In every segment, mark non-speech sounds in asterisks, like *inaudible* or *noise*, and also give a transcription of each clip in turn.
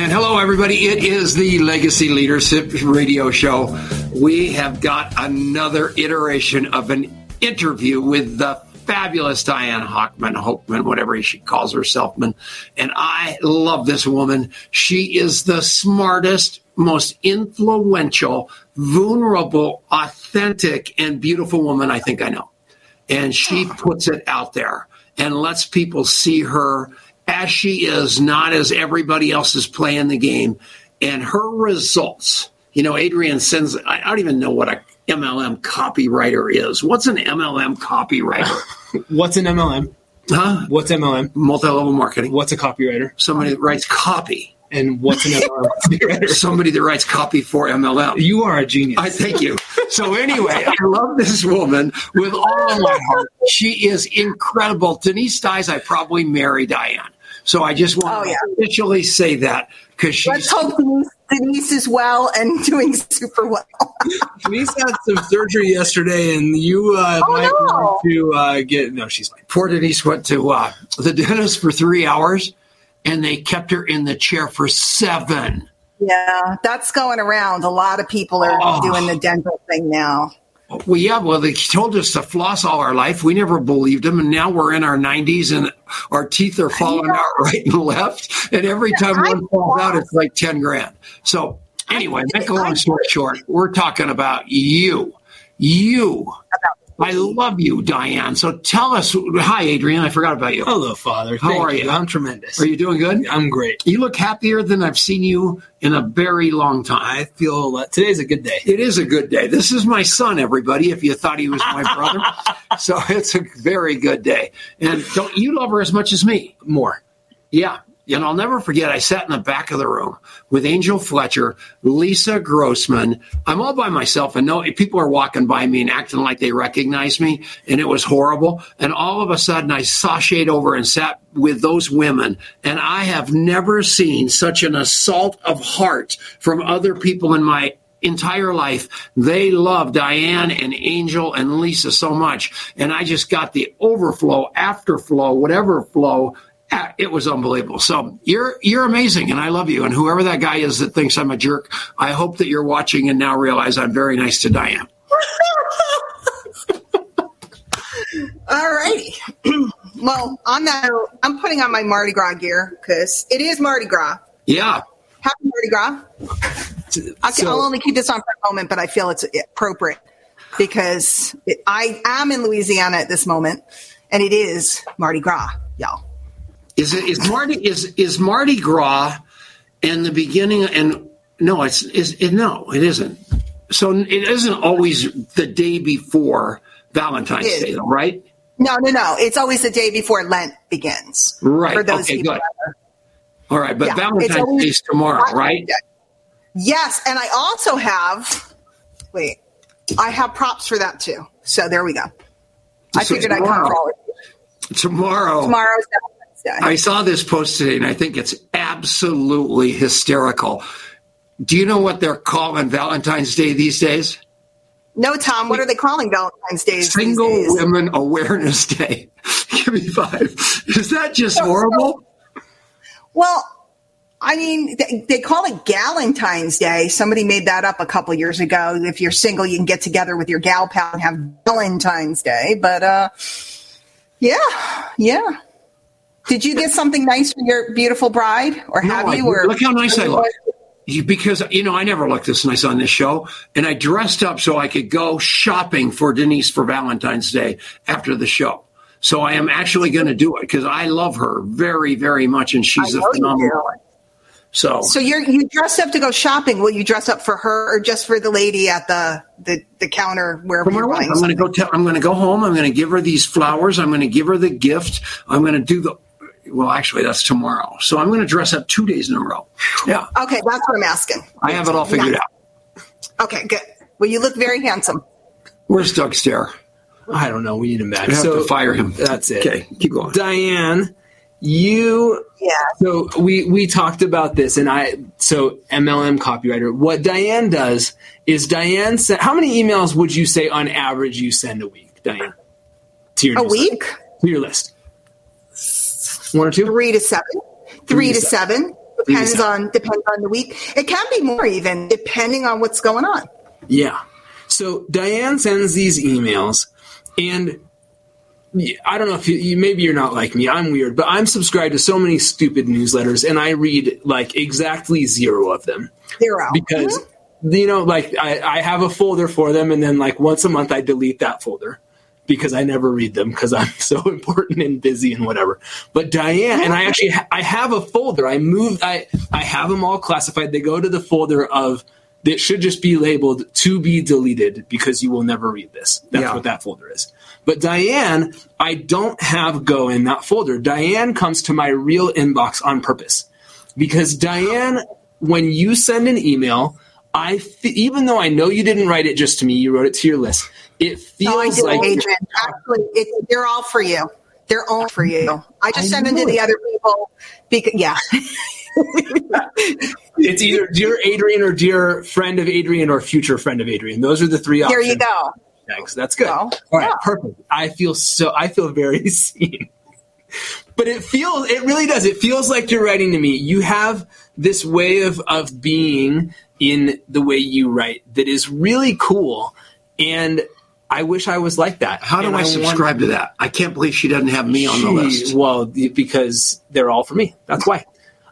And hello, everybody. It is the Legacy Leadership Radio Show. We have got another iteration of an interview with the fabulous Diane Hochman, Hockman, whatever she calls herself. And I love this woman. She is the smartest, most influential, vulnerable, authentic, and beautiful woman I think I know. And she puts it out there and lets people see her as she is, not as everybody else is playing the game. And her results, you know, Adrian sends, I don't even know what a MLM copywriter is. What's an MLM copywriter? *laughs* What's an MLM? Huh? What's MLM? Multi level marketing. What's a copywriter? Somebody that writes copy. And what's an MLM *laughs* copywriter? Somebody that writes copy for MLM. You are a genius. I thank you. So anyway, *laughs* I love this woman with all my heart. She is incredible. Denise dies, I probably marry Diane. So I just want Oh, to yeah. officially say that because she's Let's hope Denise, Denise is well and *laughs* doing super well. Denise had some surgery yesterday, and you uh, Oh, might no. want to uh, get. No, she's fine. poor Denise went to uh, the dentist for three hours, and they kept her in the chair for seven. Yeah, that's going around. A lot of people are Oh. doing the dental thing now. Well, yeah, well, they told us to floss all our life. We never believed them, and now we're in our 90s, and our teeth are falling out *laughs* right and left. And every time I one falls out, it's like 10 grand. So, anyway, make a long story short, we're talking about you. You. I love you, Diane. So tell us. Hi, Adrian. I forgot about you. Hello, Father. How Thank are you. you? I'm tremendous. Are you doing good? I'm great. You look happier than I've seen you in a very long time. I feel uh, today's a good day. It is a good day. This is my son, everybody, if you thought he was my *laughs* brother. so it's a very good day. And don't you love her as much as me? More. Yeah. And I'll never forget, I sat in the back of the room with Angel Fletcher, Lisa Grossman. I'm all by myself, and no people are walking by me and acting like they recognize me, and it was horrible. And all of a sudden, I sashayed over and sat with those women, and I have never seen such an assault of heart from other people in my entire life. They love Diane and Angel and Lisa so much. And I just got the overflow, afterflow, whatever flow. It was unbelievable. So you're you're amazing, and I love you. And whoever that guy is that thinks I'm a jerk, I hope that you're watching and now realize I'm very nice to Diane. *laughs* All righty. *clears throat* well, on that note, I'm putting on my Mardi Gras gear because it is Mardi Gras. Yeah, Happy Mardi Gras. I can, So- I'll only keep this on for a moment, but I feel it's appropriate because it, I am in Louisiana at this moment, and it is Mardi Gras, y'all. Is it is Mardi is is Mardi Gras and the beginning and no, it's is it, no, it isn't. So it isn't always the day before Valentine's Day, though, right? No, no, no. It's always the day before Lent begins. Right. For those okay, people. good. All right, but Yeah, Valentine's Day is tomorrow, right? Yes, and I also have. Wait, I have props for that too. So there we go. I So figured I'd come tomorrow. for all of you. Tomorrow, Tomorrow's Valentine's Day. I saw this post today, and I think it's absolutely hysterical. Do you know what they're calling Valentine's Day these days? no, Tom. What are they calling Valentine's Day? Single days? Women Awareness Day. *laughs* Give me five. Is that just horrible? Well, I mean, they, they call it Galentine's Day. Somebody made that up a couple years ago. If you're single, you can get together with your gal pal and have Valentine's Day. But uh, yeah, yeah. Did you get something nice for your beautiful bride, or No, have I- you? Or look how nice I look. Because you know, I never looked this nice on this show, and I dressed up so I could go shopping for Denise for Valentine's Day after the show. So I am actually going to do it because I love her very, very much, and she's a phenomenal. So, So you're you dressed up to go shopping. Will you dress up for her or just for the lady at the the, the counter where for my you're buying I'm going to go. Tell, I'm going to go home. I'm going to give her these flowers. I'm going to give her the gift. I'm going to do the. Well, actually, that's tomorrow. So I'm going to dress up two days in a row. Yeah, Okay, that's what I'm asking. I have it all figured out. Okay, good. Well, you look very handsome. Where's Doug Stair? I don't know. We need him back. We have so to fire him. That's it. Okay, keep going. Diane, you Yeah. So we we talked about this, and I so MLM copywriter. What Diane does is Diane. se- How many emails would you say on average you send a week, Diane? To your A newsletter? week? to your list. One or two. Three to seven. Three to seven. To Depends seven. on depends on the week. It can be more even, depending on what's going on. Yeah. So Diane sends these emails, and I don't know if you, you maybe you're not like me. I'm weird, but I'm subscribed to so many stupid newsletters, and I read like exactly zero of them. Zero. because mm-hmm. you know like I, I have a folder for them and then like once a month i delete that folder because i never read them because i'm *laughs* so important and busy and whatever. But diane and i actually ha- i have a folder. I moved i i have them all classified. They go to the folder of that should just be labeled to be deleted because you will never read this. That's Yeah. what that folder is. But diane i don't have go in that folder. Diane comes to my real inbox on purpose. Because Diane, when you send an email, I even though I know you didn't write it just to me, you wrote it to your list. It feels did, like Adrian. Actually, it, they're all for you. They're all for you. I just I send them to knew the other people because yeah. *laughs* it's either dear Adrian or dear friend of Adrian or future friend of Adrian. Those are the three There options. you go. Thanks. That's good. Well, All right, yeah. perfect. I feel so. I feel very *laughs* seen. But it feels. It really does. It feels like you're writing to me. You have this way of of being in the way you write that is really cool, and I wish I was like that. How do And I, want- subscribe to that? I can't believe she doesn't have me on the list. Well, because they're all for me. That's why.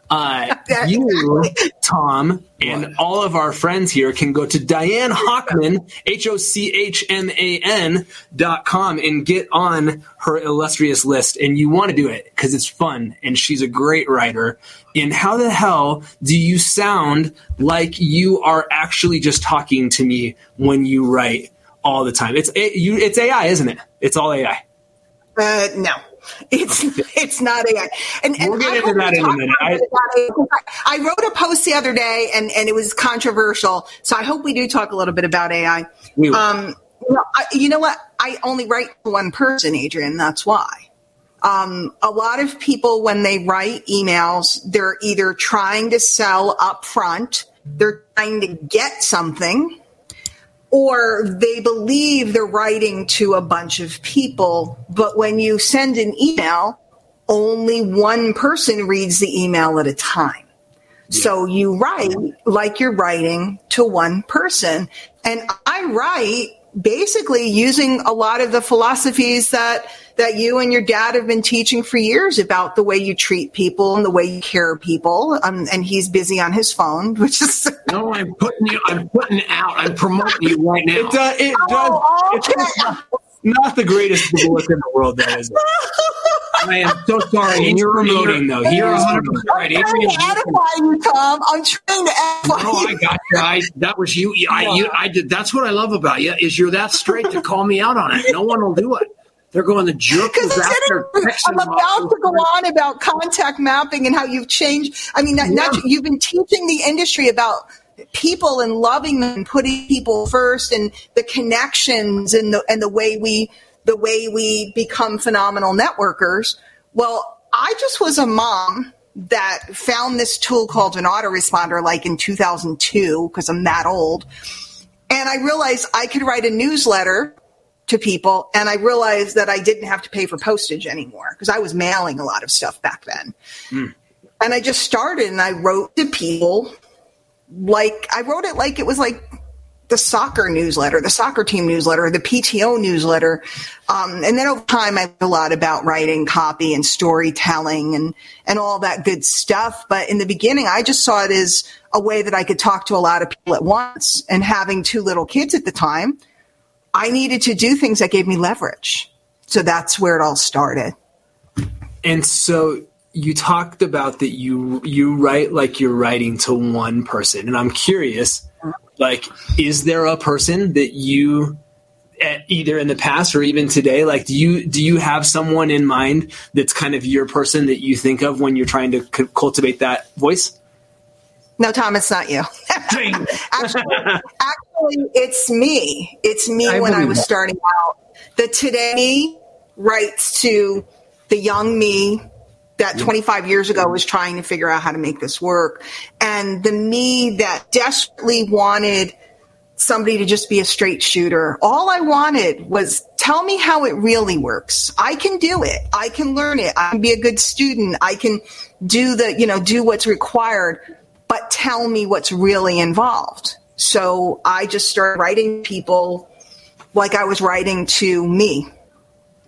Uh, *laughs* you, Tom, and What? all of our friends here can go to Diane Hochman, H O C H M A N dot com, and get on her illustrious list. And you want to do it because it's fun, and she's a great writer. And how the hell do you sound like you are actually just talking to me when you write all the time? It's A- you. It's AI, isn't it? It's all AI. Uh, no, it's *laughs* it's not AI. And, and We'll get I into that in a minute. it AI. I wrote a post the other day, and and it was controversial. So I hope we do talk a little bit about AI. We will. Um, you know, I, you know what? I only write one person, Adrian. That's why. Um, a lot of people, when they write emails, they're either trying to sell up front, they're trying to get something, or they believe they're writing to a bunch of people. But when you send an email, only one person reads the email at a time. So you write like you're writing to one person. And I write basically using a lot of the philosophies that that you and your dad have been teaching for years about the way you treat people and the way you care people. Um, and he's busy on his phone, *laughs* which is No, I'm putting you. I'm putting out. I'm promoting you right *laughs* now. It does. It Oh, does. It's not the greatest bullet in the world, that is. I am so sorry. You're promoting, though. You're is 100 percent right. I'm trying Adrian, to edify you, Tom. I'm trying to edify No, I got you. I, that was you. I, you. I did. That's what I love about you is you're that straight to call me out on it. No one will do it. They're going the jerk Because after I'm about to go on about contact mapping and how you've changed. I mean, not, not you've been teaching the industry about people and loving them and putting people first and the connections and the and the way we the way we become phenomenal networkers. Well, I just was a mom that found this tool called an autoresponder like in 2002 because I'm that old. And I realized I could write a newsletter to people and I realized that I didn't have to pay for postage anymore because I was mailing a lot of stuff back then. Hmm. And I just started and I wrote to people like I wrote it like it was like the soccer newsletter, the soccer team newsletter, the PTO newsletter. Um, and then over time, I learned a lot about writing copy and storytelling and, and all that good stuff. But in the beginning, I just saw it as a way that I could talk to a lot of people at once. And having two little kids at the time, I needed to do things that gave me leverage. So that's where it all started. And so you talked about that you you write like you're writing to one person, and I'm curious, like, is there a person that you eh, either in the past or even today like do you do you have someone in mind that's kind of your person that you think of when you're trying to c- cultivate that voice No, Tom, it's not you. actually, *laughs* actually, actually, it's me. It's me I when I was that. starting out. The today me writes to the young me that 25 years ago was trying to figure out how to make this work. And the me that desperately wanted somebody to just be a straight shooter. All I wanted was tell me how it really works. I can do it. I can learn it. I can be a good student. I can do the, you know, do what's required, but tell me what's really involved. So I just started writing people like I was writing to me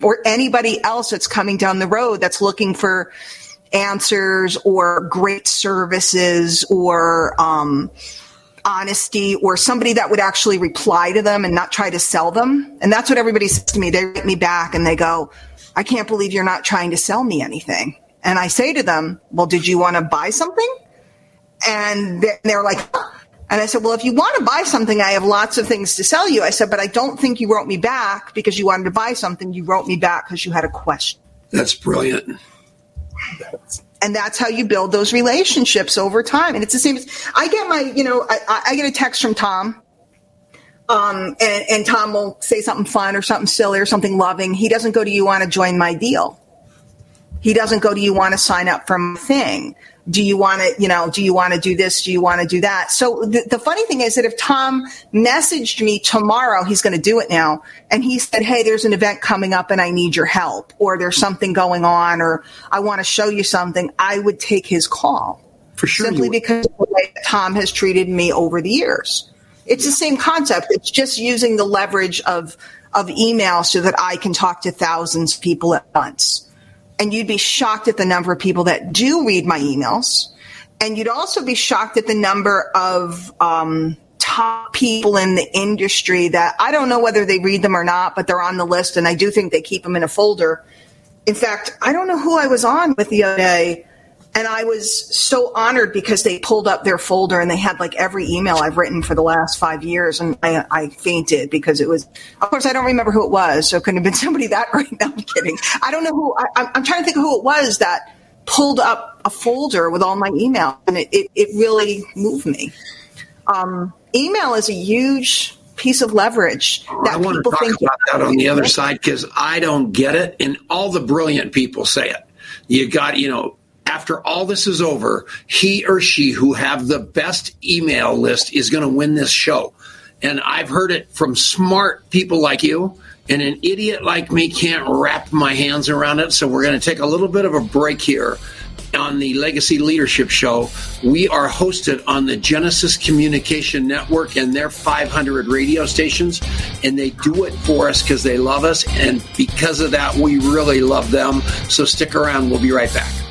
or anybody else that's coming down the road that's looking for answers or great services or um, honesty or somebody that would actually reply to them and not try to sell them. And that's what everybody says to me. They write me back and they go, I can't believe you're not trying to sell me anything. And I say to them, Well, did you want to buy something? And they- they're like, "Huh." And I said, Well, if you want to buy something, I have lots of things to sell you. I said, But I don't think you wrote me back because you wanted to buy something. You wrote me back because you had a question. That's brilliant. and that's how you build those relationships over time. And it's the same as I get my, you know, I, I- I get a text from Tom, um, and, and Tom will say something fun or something silly or something loving. He doesn't go to you want to join my deal. He doesn't go to you want to sign up for my thing. Do you want to, you know, do you want to do this? Do you want to do that? So the, the funny thing is that if Tom messaged me tomorrow, he's going to do it now. And he said, Hey, there's an event coming up and I need your help or there's something going on or I want to show you something. I would take his call For sure. simply because of the way that Tom has treated me over the years. It's the same concept. It's just using the leverage of of email so that I can talk to thousands of people at once. And you'd be shocked at the number of people that do read my emails. And you'd also be shocked at the number of um, top people in the industry that I don't know whether they read them or not, but they're on the list. And I do think they keep them in a folder. In fact, I don't know who I was on with the other day. And I was so honored because they pulled up their folder and they had like every email I've written for the last five years. And I, I fainted because it was, of course, I don't remember who it was. So it couldn't have been *laughs* somebody that right now. I'm kidding. I don't know who, I, I'm, I'm trying to think of who it was that pulled up a folder with all my email. And it, it, it really moved me. Um, email is a huge piece of leverage that I want to people talk think about that on the other side because I don't get it, and all the brilliant people say it. You got, you know, after all this is over, he or she who have the best email list is going to win this show. And I've heard it from smart people like you, and an idiot like me can't wrap my hands around it. So we're going to take a little bit of a break here on the Legacy Leadership Show. We are hosted on the Genesis Communication Network and their 500 radio stations, and they do it for us because they love us, and because of that, we really love them. So stick around. We'll be right back.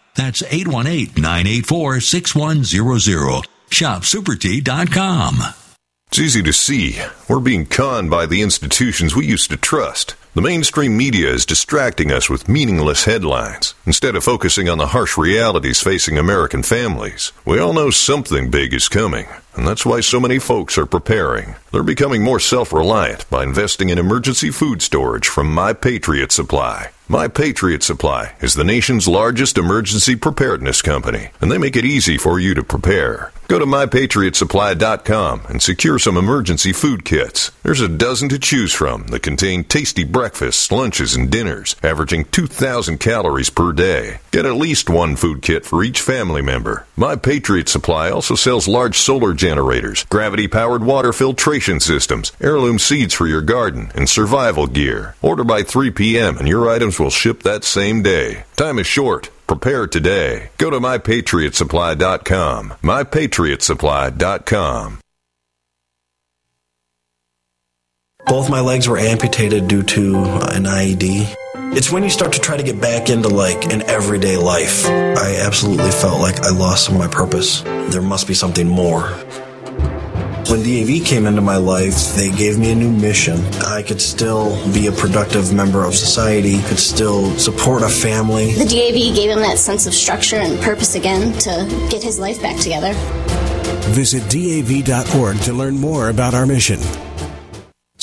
That's 818-984-6100. ShopSuperTea.com. It's easy to see. We're being conned by the institutions we used to trust. The mainstream media is distracting us with meaningless headlines instead of focusing on the harsh realities facing American families. We all know something big is coming, and that's why so many folks are preparing. They're becoming more self reliant by investing in emergency food storage from My Patriot Supply. My Patriot Supply is the nation's largest emergency preparedness company, and they make it easy for you to prepare. Go to mypatriotsupply.com and secure some emergency food kits. There's a dozen to choose from that contain tasty breakfasts, lunches, and dinners, averaging 2,000 calories per day. Get at least one food kit for each family member. My Patriot Supply also sells large solar generators, gravity powered water filtration systems, heirloom seeds for your garden, and survival gear. Order by 3 p.m. and your items will ship that same day. Time is short. Prepare today. Go to mypatriotsupply.com. mypatriotsupply.com. Both my legs were amputated due to an IED. It's when you start to try to get back into like an everyday life. I absolutely felt like I lost some of my purpose. There must be something more. When DAV came into my life, they gave me a new mission. I could still be a productive member of society, could still support a family. The DAV gave him that sense of structure and purpose again to get his life back together. Visit DAV.org to learn more about our mission.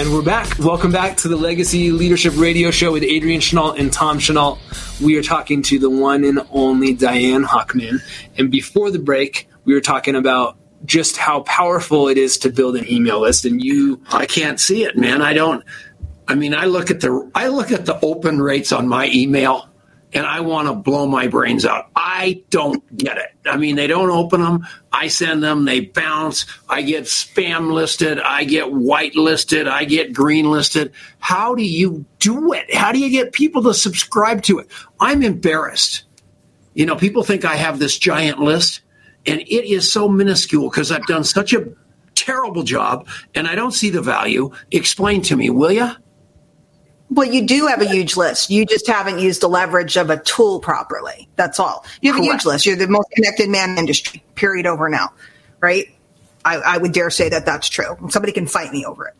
And we're back. Welcome back to the Legacy Leadership Radio Show with Adrian Chenault and Tom Chenault. We are talking to the one and only Diane Hochman. And before the break, we were talking about just how powerful it is to build an email list. And you, I can't see it, man. I don't. I mean, I look at the I look at the open rates on my email and I want to blow my brains out. I don't get it. I mean, they don't open them. I send them, they bounce. I get spam listed. I get white listed. I get green listed. How do you do it? How do you get people to subscribe to it? I'm embarrassed. You know, people think I have this giant list, and it is so minuscule because I've done such a terrible job and I don't see the value. Explain to me, will you? Well, you do have a huge list. You just haven't used the leverage of a tool properly. That's all. You have Correct. a huge list. You're the most connected man in the industry, period, over now, right? I, I would dare say that that's true. Somebody can fight me over it.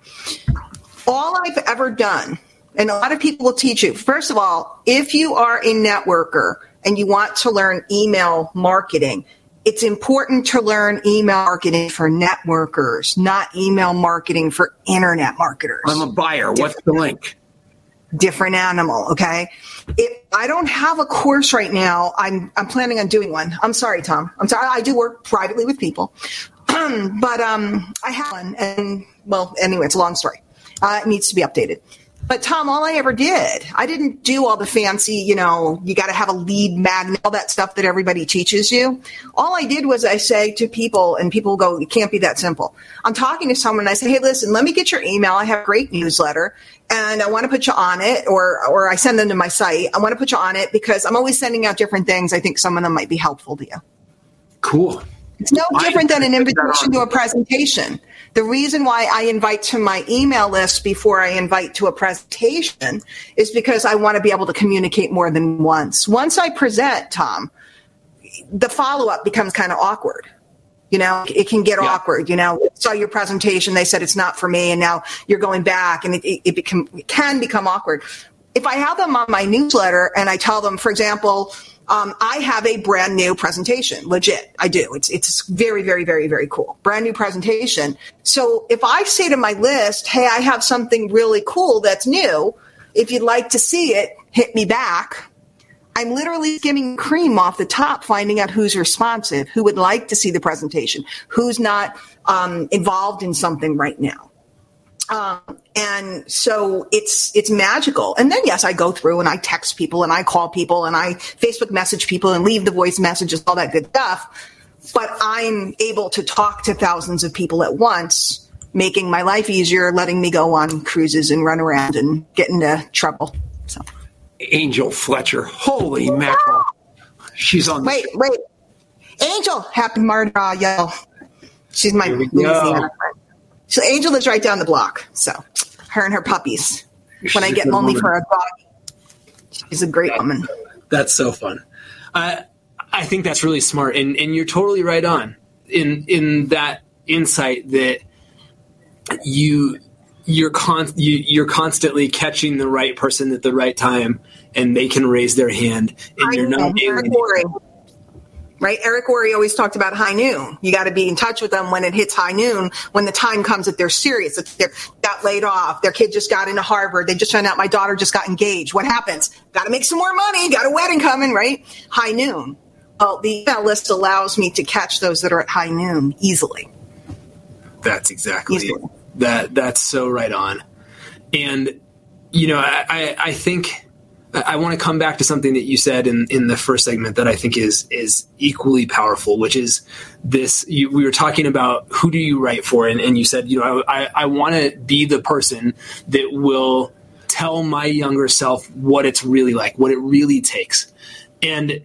All I've ever done, and a lot of people will teach you, first of all, if you are a networker and you want to learn email marketing, it's important to learn email marketing for networkers, not email marketing for internet marketers. I'm a buyer. What's the link? Different animal. Okay. If I don't have a course right now, I'm, I'm planning on doing one. I'm sorry, Tom. I'm sorry. I do work privately with people, *clears throat* but, um, I have one and well, anyway, it's a long story. Uh, it needs to be updated. But Tom, all I ever did, I didn't do all the fancy, you know, you got to have a lead magnet, all that stuff that everybody teaches you. All I did was I say to people, and people go, it can't be that simple. I'm talking to someone and I say, hey, listen, let me get your email. I have a great newsletter and I want to put you on it, or or I send them to my site. I want to put you on it because I'm always sending out different things. I think some of them might be helpful to you. Cool. It's no different than an invitation to a presentation. The reason why I invite to my email list before I invite to a presentation is because I want to be able to communicate more than once. Once I present, Tom, the follow up becomes kind of awkward. You know, it can get yeah. awkward. You know, saw your presentation, they said it's not for me, and now you're going back, and it, it, it, become, it can become awkward. If I have them on my newsletter and I tell them, for example, um, I have a brand new presentation. Legit, I do. It's it's very very very very cool. Brand new presentation. So if I say to my list, "Hey, I have something really cool that's new," if you'd like to see it, hit me back. I'm literally skimming cream off the top, finding out who's responsive, who would like to see the presentation, who's not um, involved in something right now. Um, and so it's it's magical. And then yes, I go through and I text people and I call people and I Facebook message people and leave the voice messages, all that good stuff. But I'm able to talk to thousands of people at once, making my life easier, letting me go on cruises and run around and get into trouble. Angel Fletcher, holy mackerel! She's on. Wait, wait, Angel, happy Mardi Gras, yo! She's my Louisiana friend. So Angel lives right down the block. So her and her puppies. She's when I get lonely woman. for a dog, she's a great woman. That's so fun. I I think that's really smart, and and you're totally right on in in that insight that you you're con you, you're constantly catching the right person at the right time, and they can raise their hand, and you're not Eric alienating. Right? Eric Worre always talked about high noon. You got to be in touch with them when it hits high noon, when the time comes that they're serious, that they got laid off, their kid just got into Harvard, they just found out my daughter just got engaged. What happens? Got to make some more money, got a wedding coming, right? High noon. Well, the email list allows me to catch those that are at high noon easily. That's exactly that. That's so right on. And you know, I I, think I, want to come back to something that you said in in the first segment that I think is is equally powerful, which is this. You, we were talking about who do you write for, and, and you said, you know, I I, I want to be the person that will tell my younger self what it's really like, what it really takes, and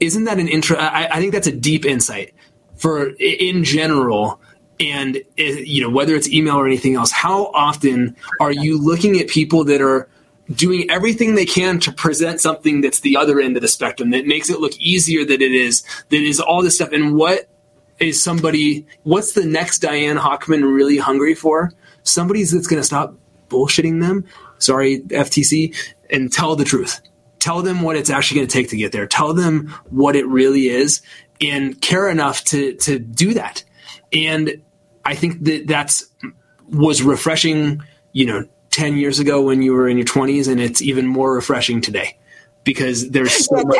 isn't that an intro? I, I think that's a deep insight for in general. And eh, you know whether it's email or anything else, how often are you looking at people that are doing everything they can to present something that's the other end of the spectrum that makes it look easier than it is, that is all this stuff. And what is somebody? What's the next Diane Hochman really hungry for? Somebody that's going to stop bullshitting them. Sorry, FTC, and tell the truth tell them what it's actually going to take to get there tell them what it really is and care enough to to do that and i think that that's was refreshing you know 10 years ago when you were in your 20s and it's even more refreshing today because there's so much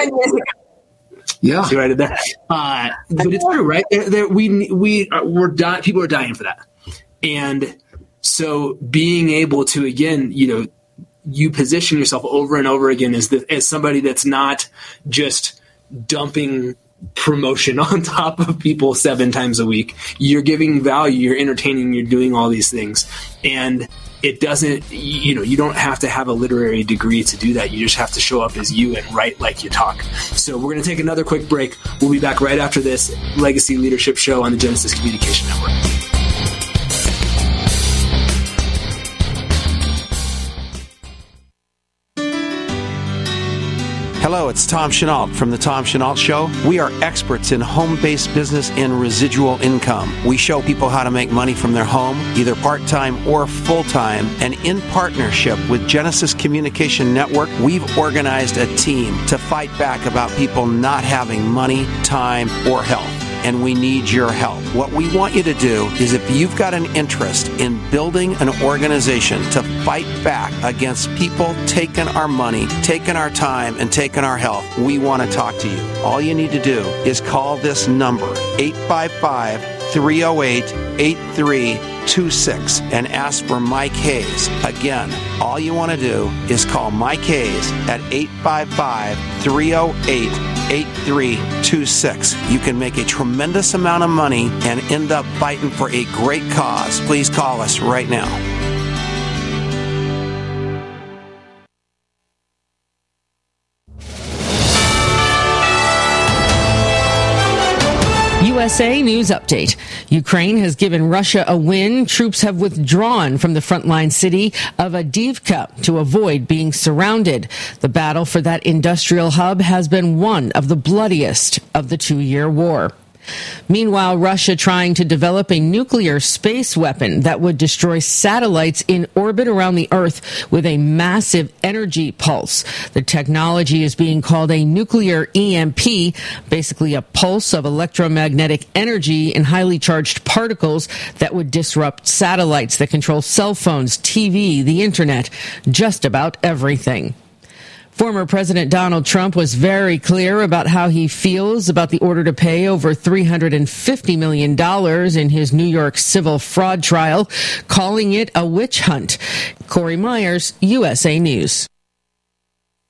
yeah. See what i did there? Uh, but it's true right? There, there, we we are, we're dying people are dying for that. And so being able to again you know you position yourself over and over again as the, as somebody that's not just dumping promotion *laughs* on top of people seven times a week. You're giving value, you're entertaining, you're doing all these things. And it doesn't, you know, you don't have to have a literary degree to do that. You just have to show up as you and write like you talk. So we're going to take another quick break. We'll be back right after this Legacy Leadership Show on the Genesis Communication Network. Hello, it's Tom Chenault from The Tom Chenault Show. We are experts in home based business and residual income. We show people how to make money from their home, either part time or full time. And in partnership with Genesis Communication Network, we've organized a team to fight back about people not having money, time, or health and we need your help. What we want you to do is if you've got an interest in building an organization to fight back against people taking our money, taking our time, and taking our health, we want to talk to you. All you need to do is call this number, 855 308 8326, and ask for Mike Hayes. Again, all you want to do is call Mike Hayes at 855 308 8326. You can make a tremendous amount of money and end up fighting for a great cause. Please call us right now. USA News Update. Ukraine has given Russia a win. Troops have withdrawn from the frontline city of Avdiivka to avoid being surrounded. The battle for that industrial hub has been one of the bloodiest of the two year war. Meanwhile, Russia trying to develop a nuclear space weapon that would destroy satellites in orbit around the Earth with a massive energy pulse. The technology is being called a nuclear EMP, basically a pulse of electromagnetic energy in highly charged particles that would disrupt satellites that control cell phones, TV, the internet, just about everything. Former President Donald Trump was very clear about how he feels about the order to pay over $350 million in his New York civil fraud trial, calling it a witch hunt. Corey Myers, USA News.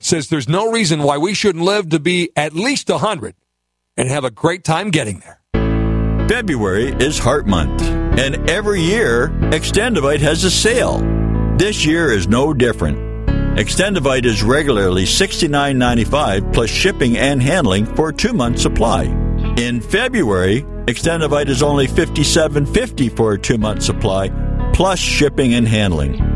says there's no reason why we shouldn't live to be at least 100 and have a great time getting there. February is Heart Month, and every year, Extendovite has a sale. This year is no different. Extendovite is regularly $69.95 plus shipping and handling for a two month supply. In February, Extendovite is only $57.50 for a two month supply plus shipping and handling.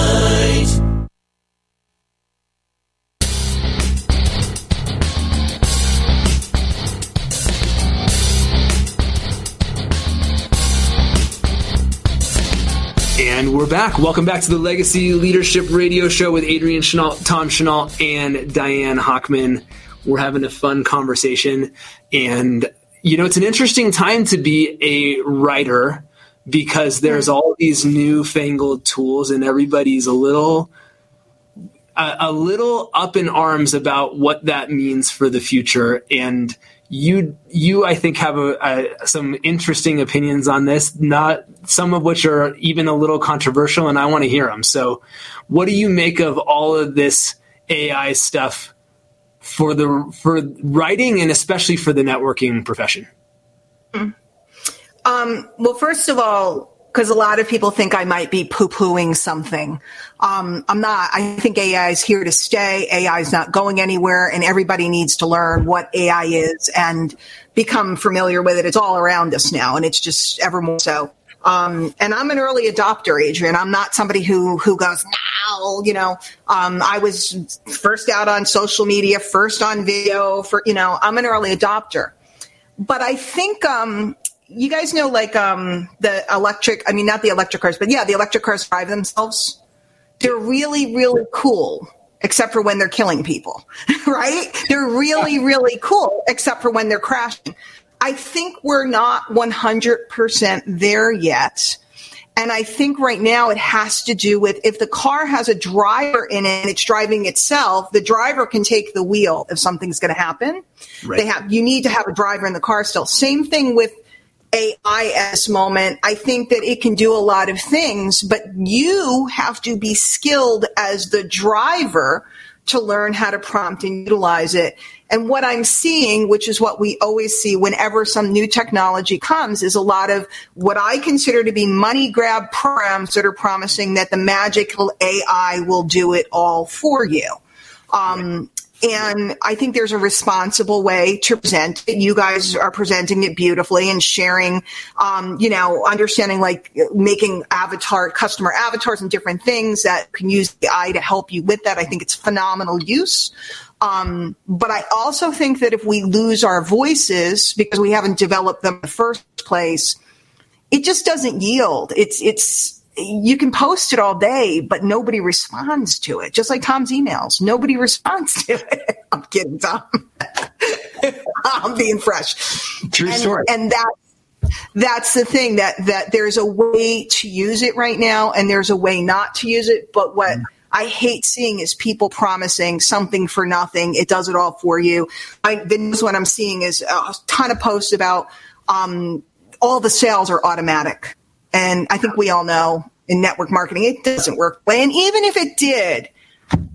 And we're back. Welcome back to the Legacy Leadership Radio Show with Adrian Chenault, Tom Chenault, and Diane Hochman. We're having a fun conversation. And, you know, it's an interesting time to be a writer because there's mm-hmm. all these newfangled tools and everybody's a little a, a little up in arms about what that means for the future and you you I think have a, a, some interesting opinions on this, not some of which are even a little controversial, and I want to hear them. So, what do you make of all of this AI stuff for the for writing and especially for the networking profession? Um, well, first of all, because a lot of people think I might be poo pooing something. Um, I'm not. I think AI is here to stay. AI is not going anywhere, and everybody needs to learn what AI is and become familiar with it. It's all around us now, and it's just ever more so. Um, and I'm an early adopter, Adrian. I'm not somebody who who goes now. You know, um, I was first out on social media, first on video. For you know, I'm an early adopter. But I think um, you guys know, like um, the electric. I mean, not the electric cars, but yeah, the electric cars drive themselves. They're really, really cool except for when they're killing people, *laughs* right? They're really, really cool, except for when they're crashing. I think we're not 100% there yet. And I think right now it has to do with if the car has a driver in it and it's driving itself, the driver can take the wheel if something's going to happen. Right. They have, you need to have a driver in the car still. Same thing with AI at this moment. I think that it can do a lot of things, but you have to be skilled as the driver to learn how to prompt and utilize it. And what I'm seeing, which is what we always see whenever some new technology comes, is a lot of what I consider to be money grab programs that are promising that the magical AI will do it all for you. Um, and I think there's a responsible way to present it. You guys are presenting it beautifully and sharing, um, you know, understanding like making avatar, customer avatars and different things that can use the AI to help you with that. I think it's phenomenal use. Um, but I also think that if we lose our voices because we haven't developed them in the first place, it just doesn't yield. It's, it's, you can post it all day, but nobody responds to it. Just like Tom's emails, nobody *laughs* responds to it. I'm kidding, Tom. *laughs* I'm being fresh. True and, story. And that that's the thing that that there's a way to use it right now, and there's a way not to use it. But what mm. I hate seeing is people promising something for nothing. It does it all for you. I, the news what I'm seeing is a ton of posts about um, all the sales are automatic. And I think we all know in network marketing, it doesn't work. And even if it did,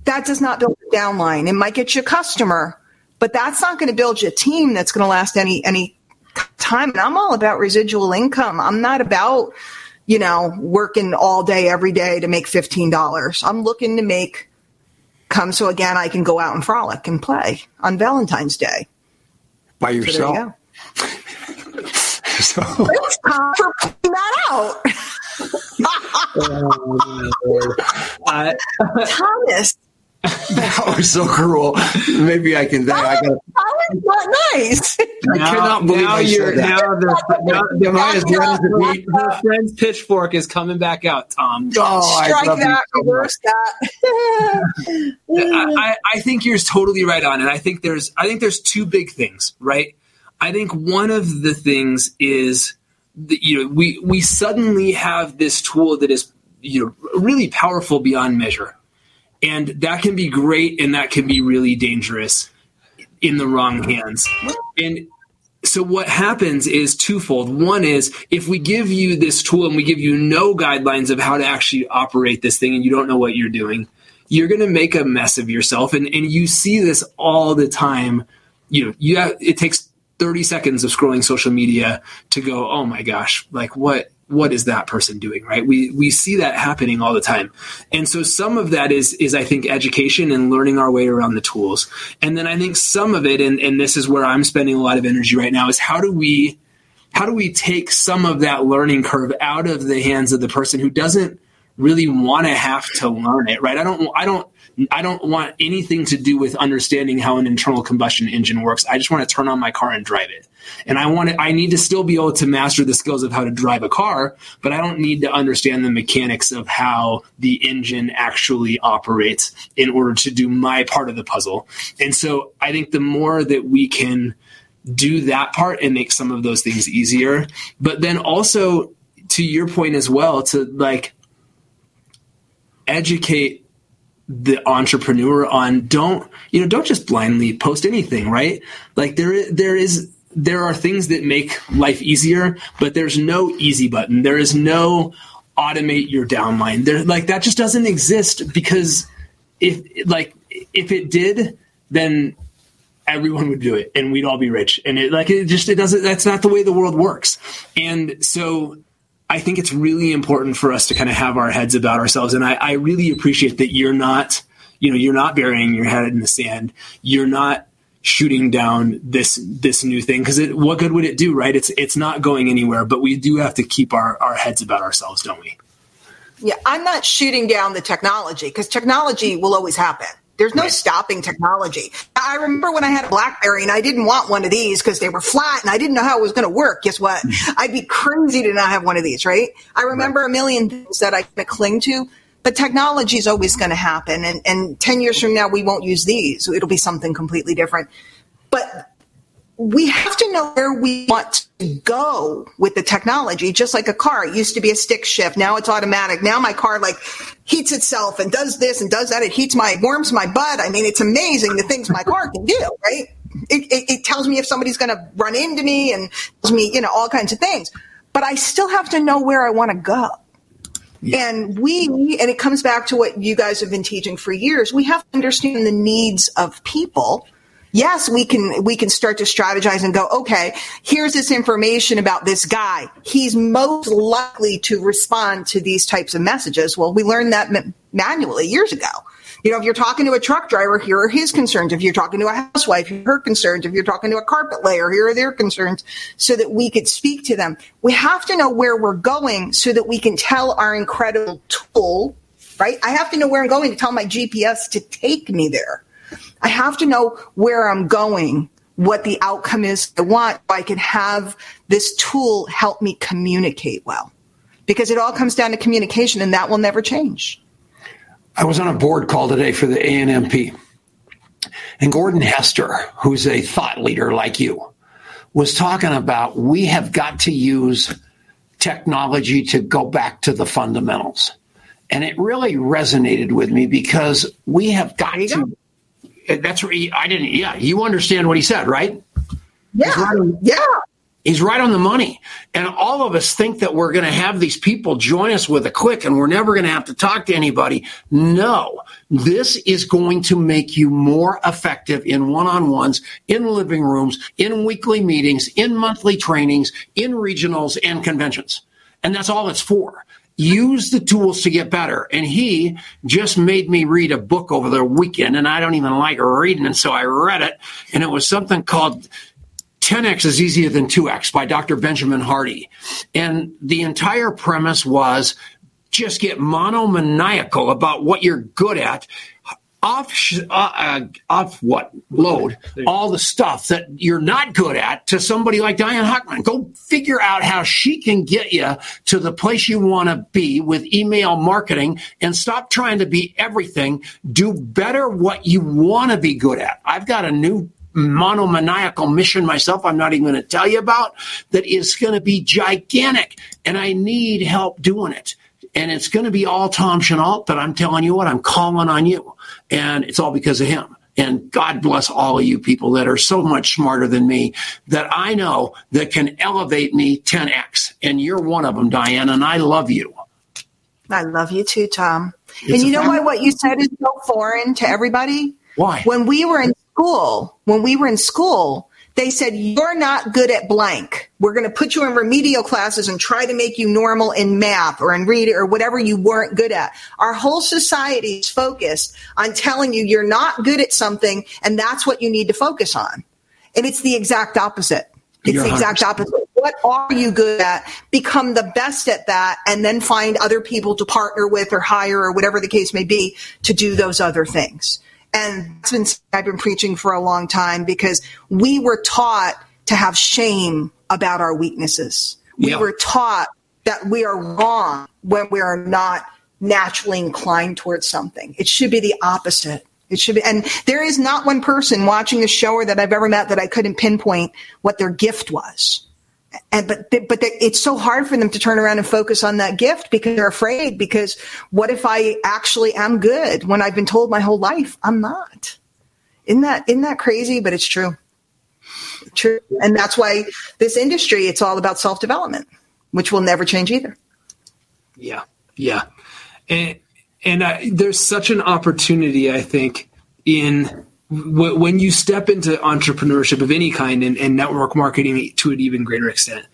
that does not build a downline. It might get you a customer, but that's not going to build you a team that's going to last any, any time. And I'm all about residual income. I'm not about, you know, working all day, every day to make $15. I'm looking to make come so again, I can go out and frolic and play on Valentine's Day. By yourself. So *laughs* *laughs* so. It's time for putting that out. uh, Thomas. that was so cruel. Maybe I can. That, I got. That was not nice. I now, cannot believe now I you're said that. now the now, the, now, the, her friend's pitchfork is coming back out, Tom. Oh, Strike I that, so reverse that. I, I, I think you're totally right on, and I think there's I think there's two big things, right? I think one of the things is that, you know we we suddenly have this tool that is you know really powerful beyond measure, and that can be great and that can be really dangerous in the wrong hands. And so what happens is twofold. One is if we give you this tool and we give you no guidelines of how to actually operate this thing and you don't know what you're doing, you're going to make a mess of yourself. And, and you see this all the time. You know, you have, it takes 30 seconds of scrolling social media to go, oh my gosh, like what what is that person doing? Right? We we see that happening all the time. And so some of that is is i think education and learning our way around the tools. And then i think some of it and, and this is where i'm spending a lot of energy right now is how do we how do we take some of that learning curve out of the hands of the person who doesn't really want to have to learn it right? I don't i don't I don't want anything to do with understanding how an internal combustion engine works. I just want to turn on my car and drive it. And I want to, I need to still be able to master the skills of how to drive a car, but I don't need to understand the mechanics of how the engine actually operates in order to do my part of the puzzle. And so I think the more that we can do that part and make some of those things easier, but then also to your point as well, to like educate the entrepreneur on don't you know don't just blindly post anything right? Like there there is there are things that make life easier but there's no easy button. There is no automate your downline. There like that just doesn't exist because if like if it did then everyone would do it and we'd all be rich. And it like it just it doesn't that's not the way the world works. And so I think it's really important for us to kind of have our heads about ourselves. And I, I, really appreciate that you're not, you know, you're not burying your head in the sand. You're not shooting down this this new thing because what good would it do right it's it's not going anywhere but we do have to keep our our heads about ourselves don't we yeah i'm not shooting down the technology because technology will always happen there's no stopping technology. I remember when I had a BlackBerry and I didn't want one of these because they were flat and I didn't know how it was going to work. Guess what? Mm-hmm. I'd be crazy to not have one of these, right? I remember right. a million things that I cling to, but technology is always going to happen. And, and 10 years from now, we won't use these. It'll be something completely different. But we have to know where we want to go with the technology, just like a car. It used to be a stick shift. Now it's automatic. Now my car like heats itself and does this and does that. It heats my, warms my butt. I mean, it's amazing the things my car can do, right? It, it, it tells me if somebody's going to run into me and tells me, you know, all kinds of things. But I still have to know where I want to go. Yeah. And we, and it comes back to what you guys have been teaching for years. We have to understand the needs of people yes, we can, we can start to strategize and go, okay, here's this information about this guy. He's most likely to respond to these types of messages. Well, we learned that manually years ago. You know, if you're talking to a truck driver, here are his concerns. If you're talking to a housewife, here are her concerns. If you're talking to a carpet layer, here are their concerns so that we could speak to them. We have to know where we're going so that we can tell our incredible tool, right? I have to know where I'm going to tell my GPS to take me there. I have to know where I'm going, what the outcome is I want, so I can have this tool help me communicate well. Because it all comes down to communication and that will never change. I was on a board call today for the ANMP. And Gordon Hester, who's a thought leader like you, was talking about we have got to use technology to go back to the fundamentals. And it really resonated with me because we have got to go that's where he, I didn't. Yeah, you understand what he said, right? Yeah, right on, yeah. He's right on the money. And all of us think that we're going to have these people join us with a click and we're never going to have to talk to anybody. No, this is going to make you more effective in one on ones, in living rooms, in weekly meetings, in monthly trainings, in regionals and conventions. And that's all it's for use the tools to get better. And he just made me read a book over the weekend, and I don't even like reading, and so I read it, and it was something called 10x is easier than 2x by Dr. Benjamin Hardy. And the entire premise was just get monomaniacal about what you're good at off uh, uh, off what load all the stuff that you're not good at to somebody like Diane Hochman. Go figure out how she can get you to the place you want to be with email marketing and stop trying to be everything. Do better what you want to be good at. I've got a new monomaniacal mission myself I'm not even going to tell you about that is going to be gigantic and I need help doing it. And it's going to be all Tom Chenault, but I'm telling you what, I'm calling on you. And it's all because of him. And God bless all of you people that are so much smarter than me that I know that can elevate me 10x. And you're one of them, Diane, and I love you. I love you too, Tom. It's and you know why what you said is so foreign to everybody? Why? When we were in school, when we were in school, they said, You're not good at blank. We're going to put you in remedial classes and try to make you normal in math or in reading or whatever you weren't good at. Our whole society is focused on telling you you're not good at something and that's what you need to focus on. And it's the exact opposite. It's you're the exact 100%. opposite. What are you good at? Become the best at that and then find other people to partner with or hire or whatever the case may be to do those other things. And that's been I've been preaching for a long time because we were taught to have shame about our weaknesses. We yeah. were taught that we are wrong when we are not naturally inclined towards something. It should be the opposite. It should be, and there is not one person watching the show or that I've ever met that I couldn't pinpoint what their gift was and but they, but they, it's so hard for them to turn around and focus on that gift because they're afraid because what if I actually am good when I've been told my whole life I'm not? Isn't that isn't that crazy? But it's true. True. And that's why this industry it's all about self-development, which will never change either. Yeah. Yeah. And and I, there's such an opportunity I think in when you step into entrepreneurship of any kind and, and network marketing to an even greater extent,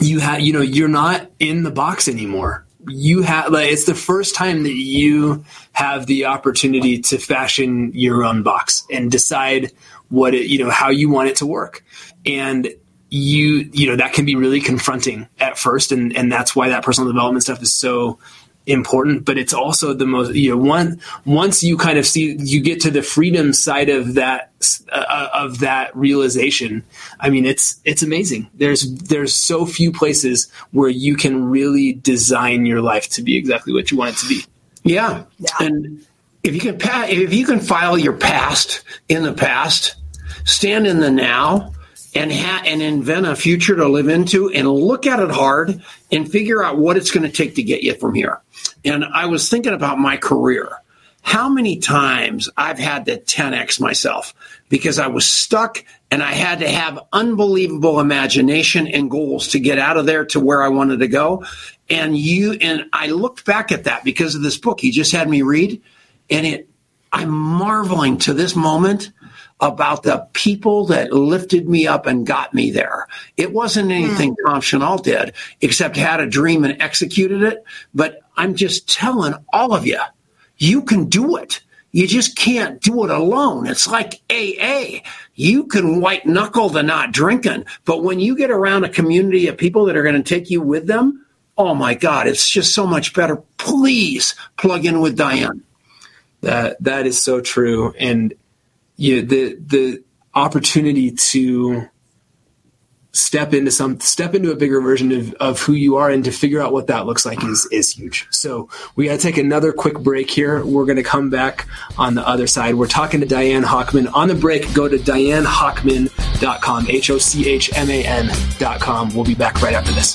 you have you know you're not in the box anymore you have like it's the first time that you have the opportunity to fashion your own box and decide what it, you know, how you want it to work. And you, you know, that can be really confronting at first. And, and that's why that personal development stuff is so important, but it's also the most, you know, one, once you kind of see, you get to the freedom side of that, uh, of that realization. I mean, it's, it's amazing. There's, there's so few places where you can really design your life to be exactly what you want it to be. Yeah. And if you can pa- if you can file your past in the past, stand in the now, and ha- and invent a future to live into, and look at it hard, and figure out what it's going to take to get you from here. And I was thinking about my career. How many times I've had to 10x myself because I was stuck and I had to have unbelievable imagination and goals to get out of there to where I wanted to go. And you and I looked back at that because of this book he just had me read and it I'm marveling to this moment about the people that lifted me up and got me there. It wasn't anything mm. Tom Chenault did, except had a dream and executed it. But I'm just telling all of you, you can do it. You just can't do it alone. It's like AA. You can white knuckle the not drinking, but when you get around a community of people that are going to take you with them, oh my God, it's just so much better. Please plug in with Diane. That that is so true, and you know, the the opportunity to step into some step into a bigger version of, of who you are and to figure out what that looks like is is huge. So we got to take another quick break here. We're going to come back on the other side. We're talking to diane Hochman. On the break go to dianehochman.com h-o-c-h-m-a-n dot com. We'll be back right after this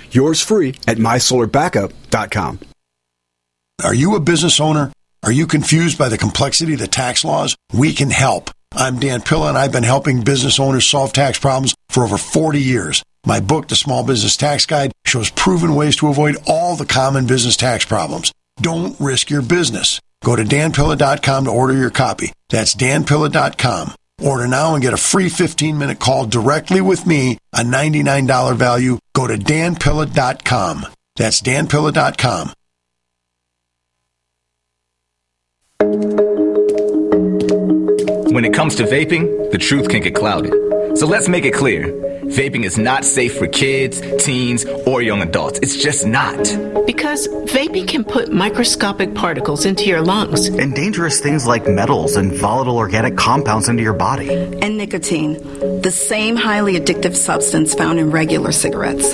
Yours free at mysolarbackup.com. Are you a business owner? Are you confused by the complexity of the tax laws? We can help. I'm Dan Pilla, and I've been helping business owners solve tax problems for over 40 years. My book, The Small Business Tax Guide, shows proven ways to avoid all the common business tax problems. Don't risk your business. Go to danpilla.com to order your copy. That's danpilla.com. Order now and get a free 15 minute call directly with me, a $99 value. Go to danpilla.com. That's danpilla.com. When it comes to vaping, the truth can get clouded. So let's make it clear. Vaping is not safe for kids, teens, or young adults. It's just not. Because vaping can put microscopic particles into your lungs. And dangerous things like metals and volatile organic compounds into your body. And nicotine, the same highly addictive substance found in regular cigarettes.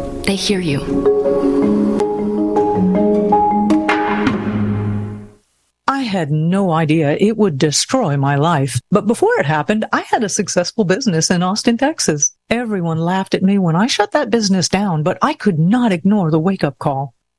they hear you. I had no idea it would destroy my life. But before it happened, I had a successful business in Austin, Texas. Everyone laughed at me when I shut that business down, but I could not ignore the wake up call.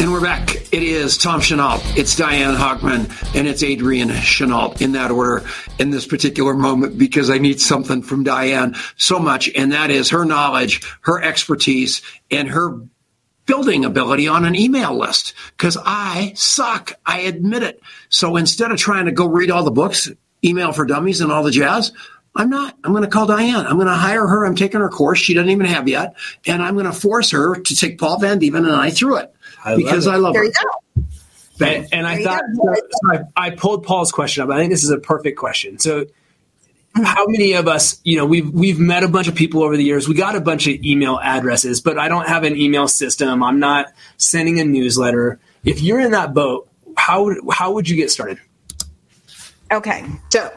And we're back. It is Tom Chenault, it's Diane Hochman, and it's Adrian Chenault in that order in this particular moment because I need something from Diane so much, and that is her knowledge, her expertise, and her building ability on an email list because I suck. I admit it. So instead of trying to go read all the books, email for dummies and all the jazz, I'm not. I'm going to call Diane. I'm going to hire her. I'm taking her course. She doesn't even have yet. And I'm going to force her to take Paul Van Dieven and I through it I because love it. I love There her. you And, and I thought so I, I pulled Paul's question up. I think this is a perfect question. So, how many of us, you know, we've we've met a bunch of people over the years. We got a bunch of email addresses, but I don't have an email system. I'm not sending a newsletter. If you're in that boat, how how would you get started? Okay, so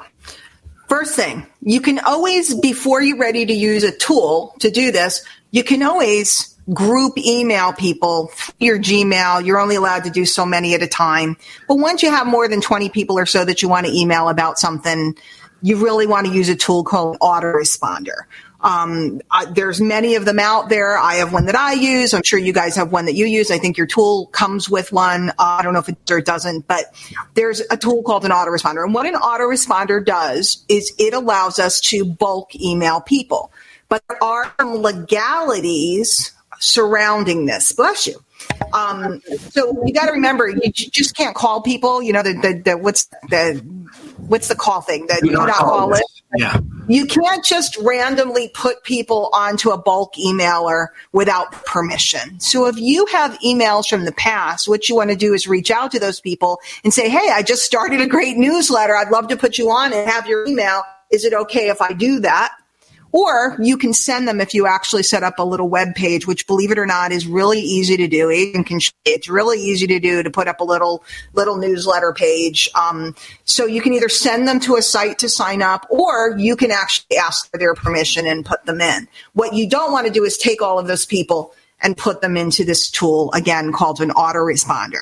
first thing, you can always, before you're ready to use a tool to do this, you can always group email people your Gmail. You're only allowed to do so many at a time. But once you have more than 20 people or so that you want to email about something, you really want to use a tool called autoresponder. Um, I, there's many of them out there. I have one that I use. I'm sure you guys have one that you use. I think your tool comes with one. Uh, I don't know if it or it doesn't, but there's a tool called an autoresponder. And what an autoresponder does is it allows us to bulk email people. But there are some legalities surrounding this. Bless you. Um, so you got to remember, you just can't call people. You know, the, the, the what's the what's the call thing? The do not call list. Yeah. You can't just randomly put people onto a bulk emailer without permission. So if you have emails from the past, what you want to do is reach out to those people and say, Hey, I just started a great newsletter. I'd love to put you on and have your email. Is it okay if I do that? Or you can send them if you actually set up a little web page, which believe it or not is really easy to do. It's really easy to do to put up a little, little newsletter page. Um, so you can either send them to a site to sign up or you can actually ask for their permission and put them in. What you don't want to do is take all of those people and put them into this tool again called an autoresponder.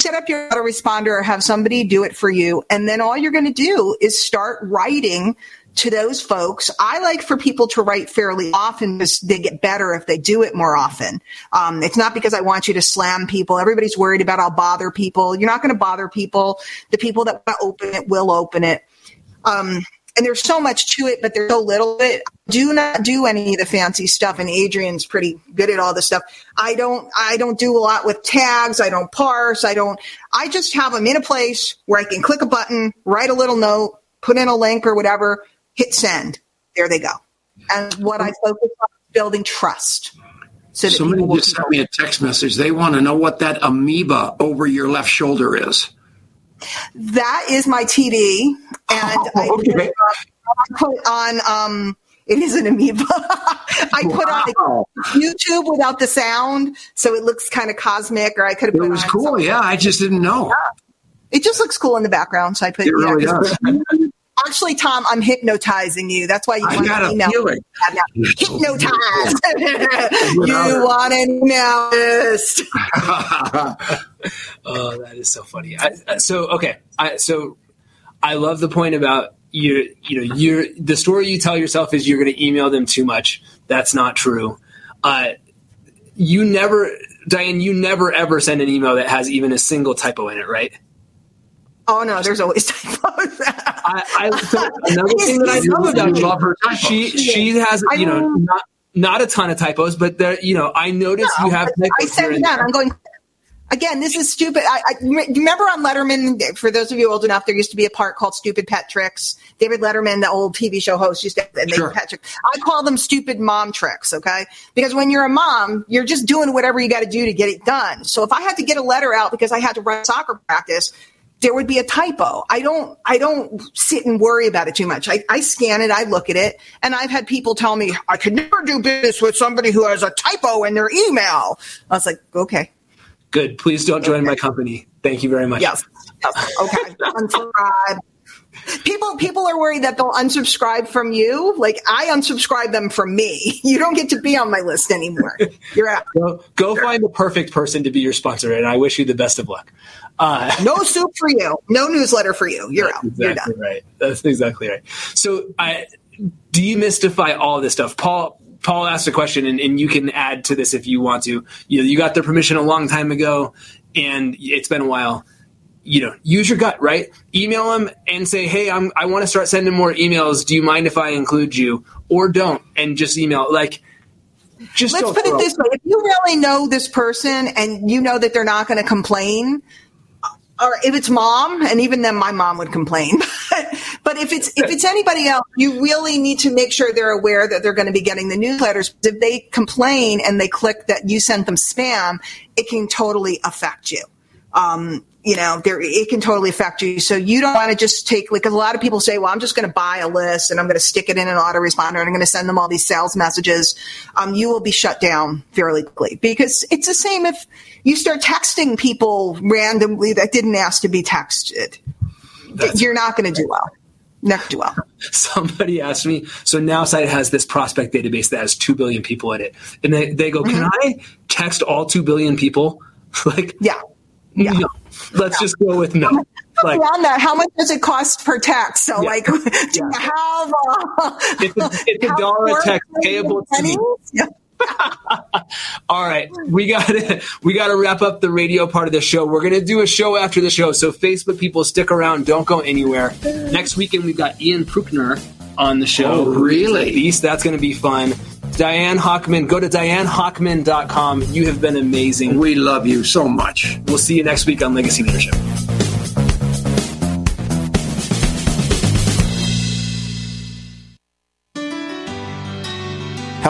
Set up your autoresponder or have somebody do it for you. And then all you're going to do is start writing to those folks. I like for people to write fairly often because they get better if they do it more often. Um, it's not because I want you to slam people. Everybody's worried about I'll bother people. You're not going to bother people. The people that want to open it will open it. Um, and there's so much to it, but there's so little of it. Do not do any of the fancy stuff. And Adrian's pretty good at all this stuff. I don't, I don't do a lot with tags. I don't parse. I don't, I just have them in a place where I can click a button, write a little note, put in a link or whatever, hit send. There they go. And what I focus on is building trust. So Somebody just sent me a text message. They want to know what that amoeba over your left shoulder is. That is my TV, and I, okay. I put on. Um, it is an amoeba. *laughs* I put Wow. on YouTube without the sound, so it looks kind of cosmic. Or I could have It was on cool. Yeah, I just didn't know. It just looks cool in the background, so I put. It really yeah, does. *laughs* Actually, Tom, I'm hypnotizing you. That's why you I want got a email. feeling. Hypnotized. *laughs* you want an email list. *laughs* oh, that is so funny. I, I- so okay, I, so I love the point about you. You know, you're the story you tell yourself is you're going to email them too much. That's not true. Uh, you never, Diane. You never ever send an email that has even a single typo in it, right? Oh no, there's always *laughs* typos. I, I so another thing that I about love her you, she she has you know not not a ton of typos, but there you know I noticed you have. I that. there. I'm going. Again, this is stupid. I, I remember on Letterman. For those of you old enough, there used to be a part called "Stupid Pet Tricks." David Letterman, the old TV show host, used to and they Sure. pet tricks. I call them stupid mom tricks. Okay, because when you're a mom, you're just doing whatever you got to do to get it done. So if I had to get a letter out because I had to run soccer practice, there would be a typo. I don't I don't sit and worry about it too much. I, I scan it, I look at it, and I've had people tell me I could never do business with somebody who has a typo in their email. I was like, okay, Good. Please don't join my company. Thank you very much. yes, yes, okay, unsubscribe. People people are worried that they'll unsubscribe from you. Like I unsubscribe them from me. *laughs* You don't get to be on my list anymore. You're out. Go, go find the perfect person to be your sponsor, and I wish you the best of luck. Uh, No soup for you. No newsletter for you. You're out. You're exactly done. right. That's exactly right. So, I demystify all this stuff. Paul Paul asked a question, and, and you can add to this if you want to. You know, you got their permission a long time ago, and it's been a while. You know, use your gut, right? Email them and say, "Hey, I'm I want to start sending more emails. Do you mind if I include you, or don't?" And just email like. Just Let's put it this way: if you really know this person and you know that they're not going to complain, or if it's mom, and even then, my mom would complain. *laughs* but if it's if it's anybody else, you really need to make sure they're aware that they're going to be getting the newsletters. If they complain and they click that you sent them spam, it can totally affect you. Um, you know, there it can totally affect you. So you don't want to just take like, a lot of people say, "Well, I'm just going to buy a list and I'm going to stick it in an autoresponder and I'm going to send them all these sales messages." Um, you will be shut down fairly quickly because it's the same if you start texting people randomly that didn't ask to be texted. You're not going to do well. Not gonna do well. *laughs* somebody asked me so now site has this prospect database that has 2 billion people in it and they, they go can i text all 2 billion people *laughs* like yeah yeah. No. let's just go with no. Like Beyond that, how much does it cost per tax? So, like, *laughs* do you have uh, it's a, it's a *laughs* dollar a text payable to me. *laughs* all right. We got to we got to wrap up the radio part of the show. We're going to do a show after the show so facebook people stick around. Don't go anywhere. Next weekend we've got ian Prukner on the show. Oh, really? Beast, that's going to be fun diane Hochman. Go to dianehochman.com you have been amazing. We love you so much. We'll see you next week on legacy leadership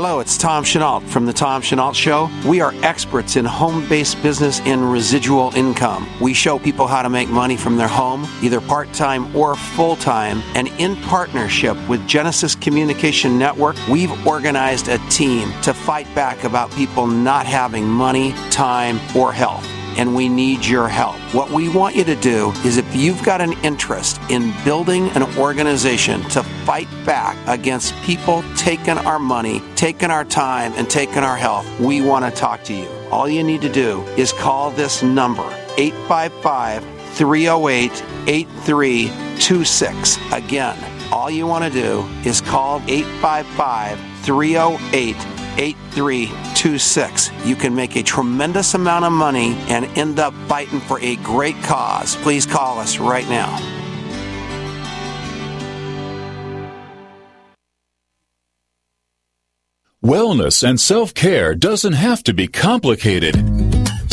Hello, it's Tom Chenault from The Tom Chenault Show. We are experts in home based business and residual income. We show people how to make money from their home, either part time or full time. And in partnership with Genesis Communication Network, we've organized a team to fight back about people not having money, time, or health and we need your help. What we want you to do is if you've got an interest in building an organization to fight back against people taking our money, taking our time, and taking our health, we want to talk to you. All you need to do is call this number 855 308 8326. Again, all you want to do is call 855 308 8326. You can make a tremendous amount of money and end up fighting for a great cause. Please call us right now. Wellness and self care doesn't have to be complicated.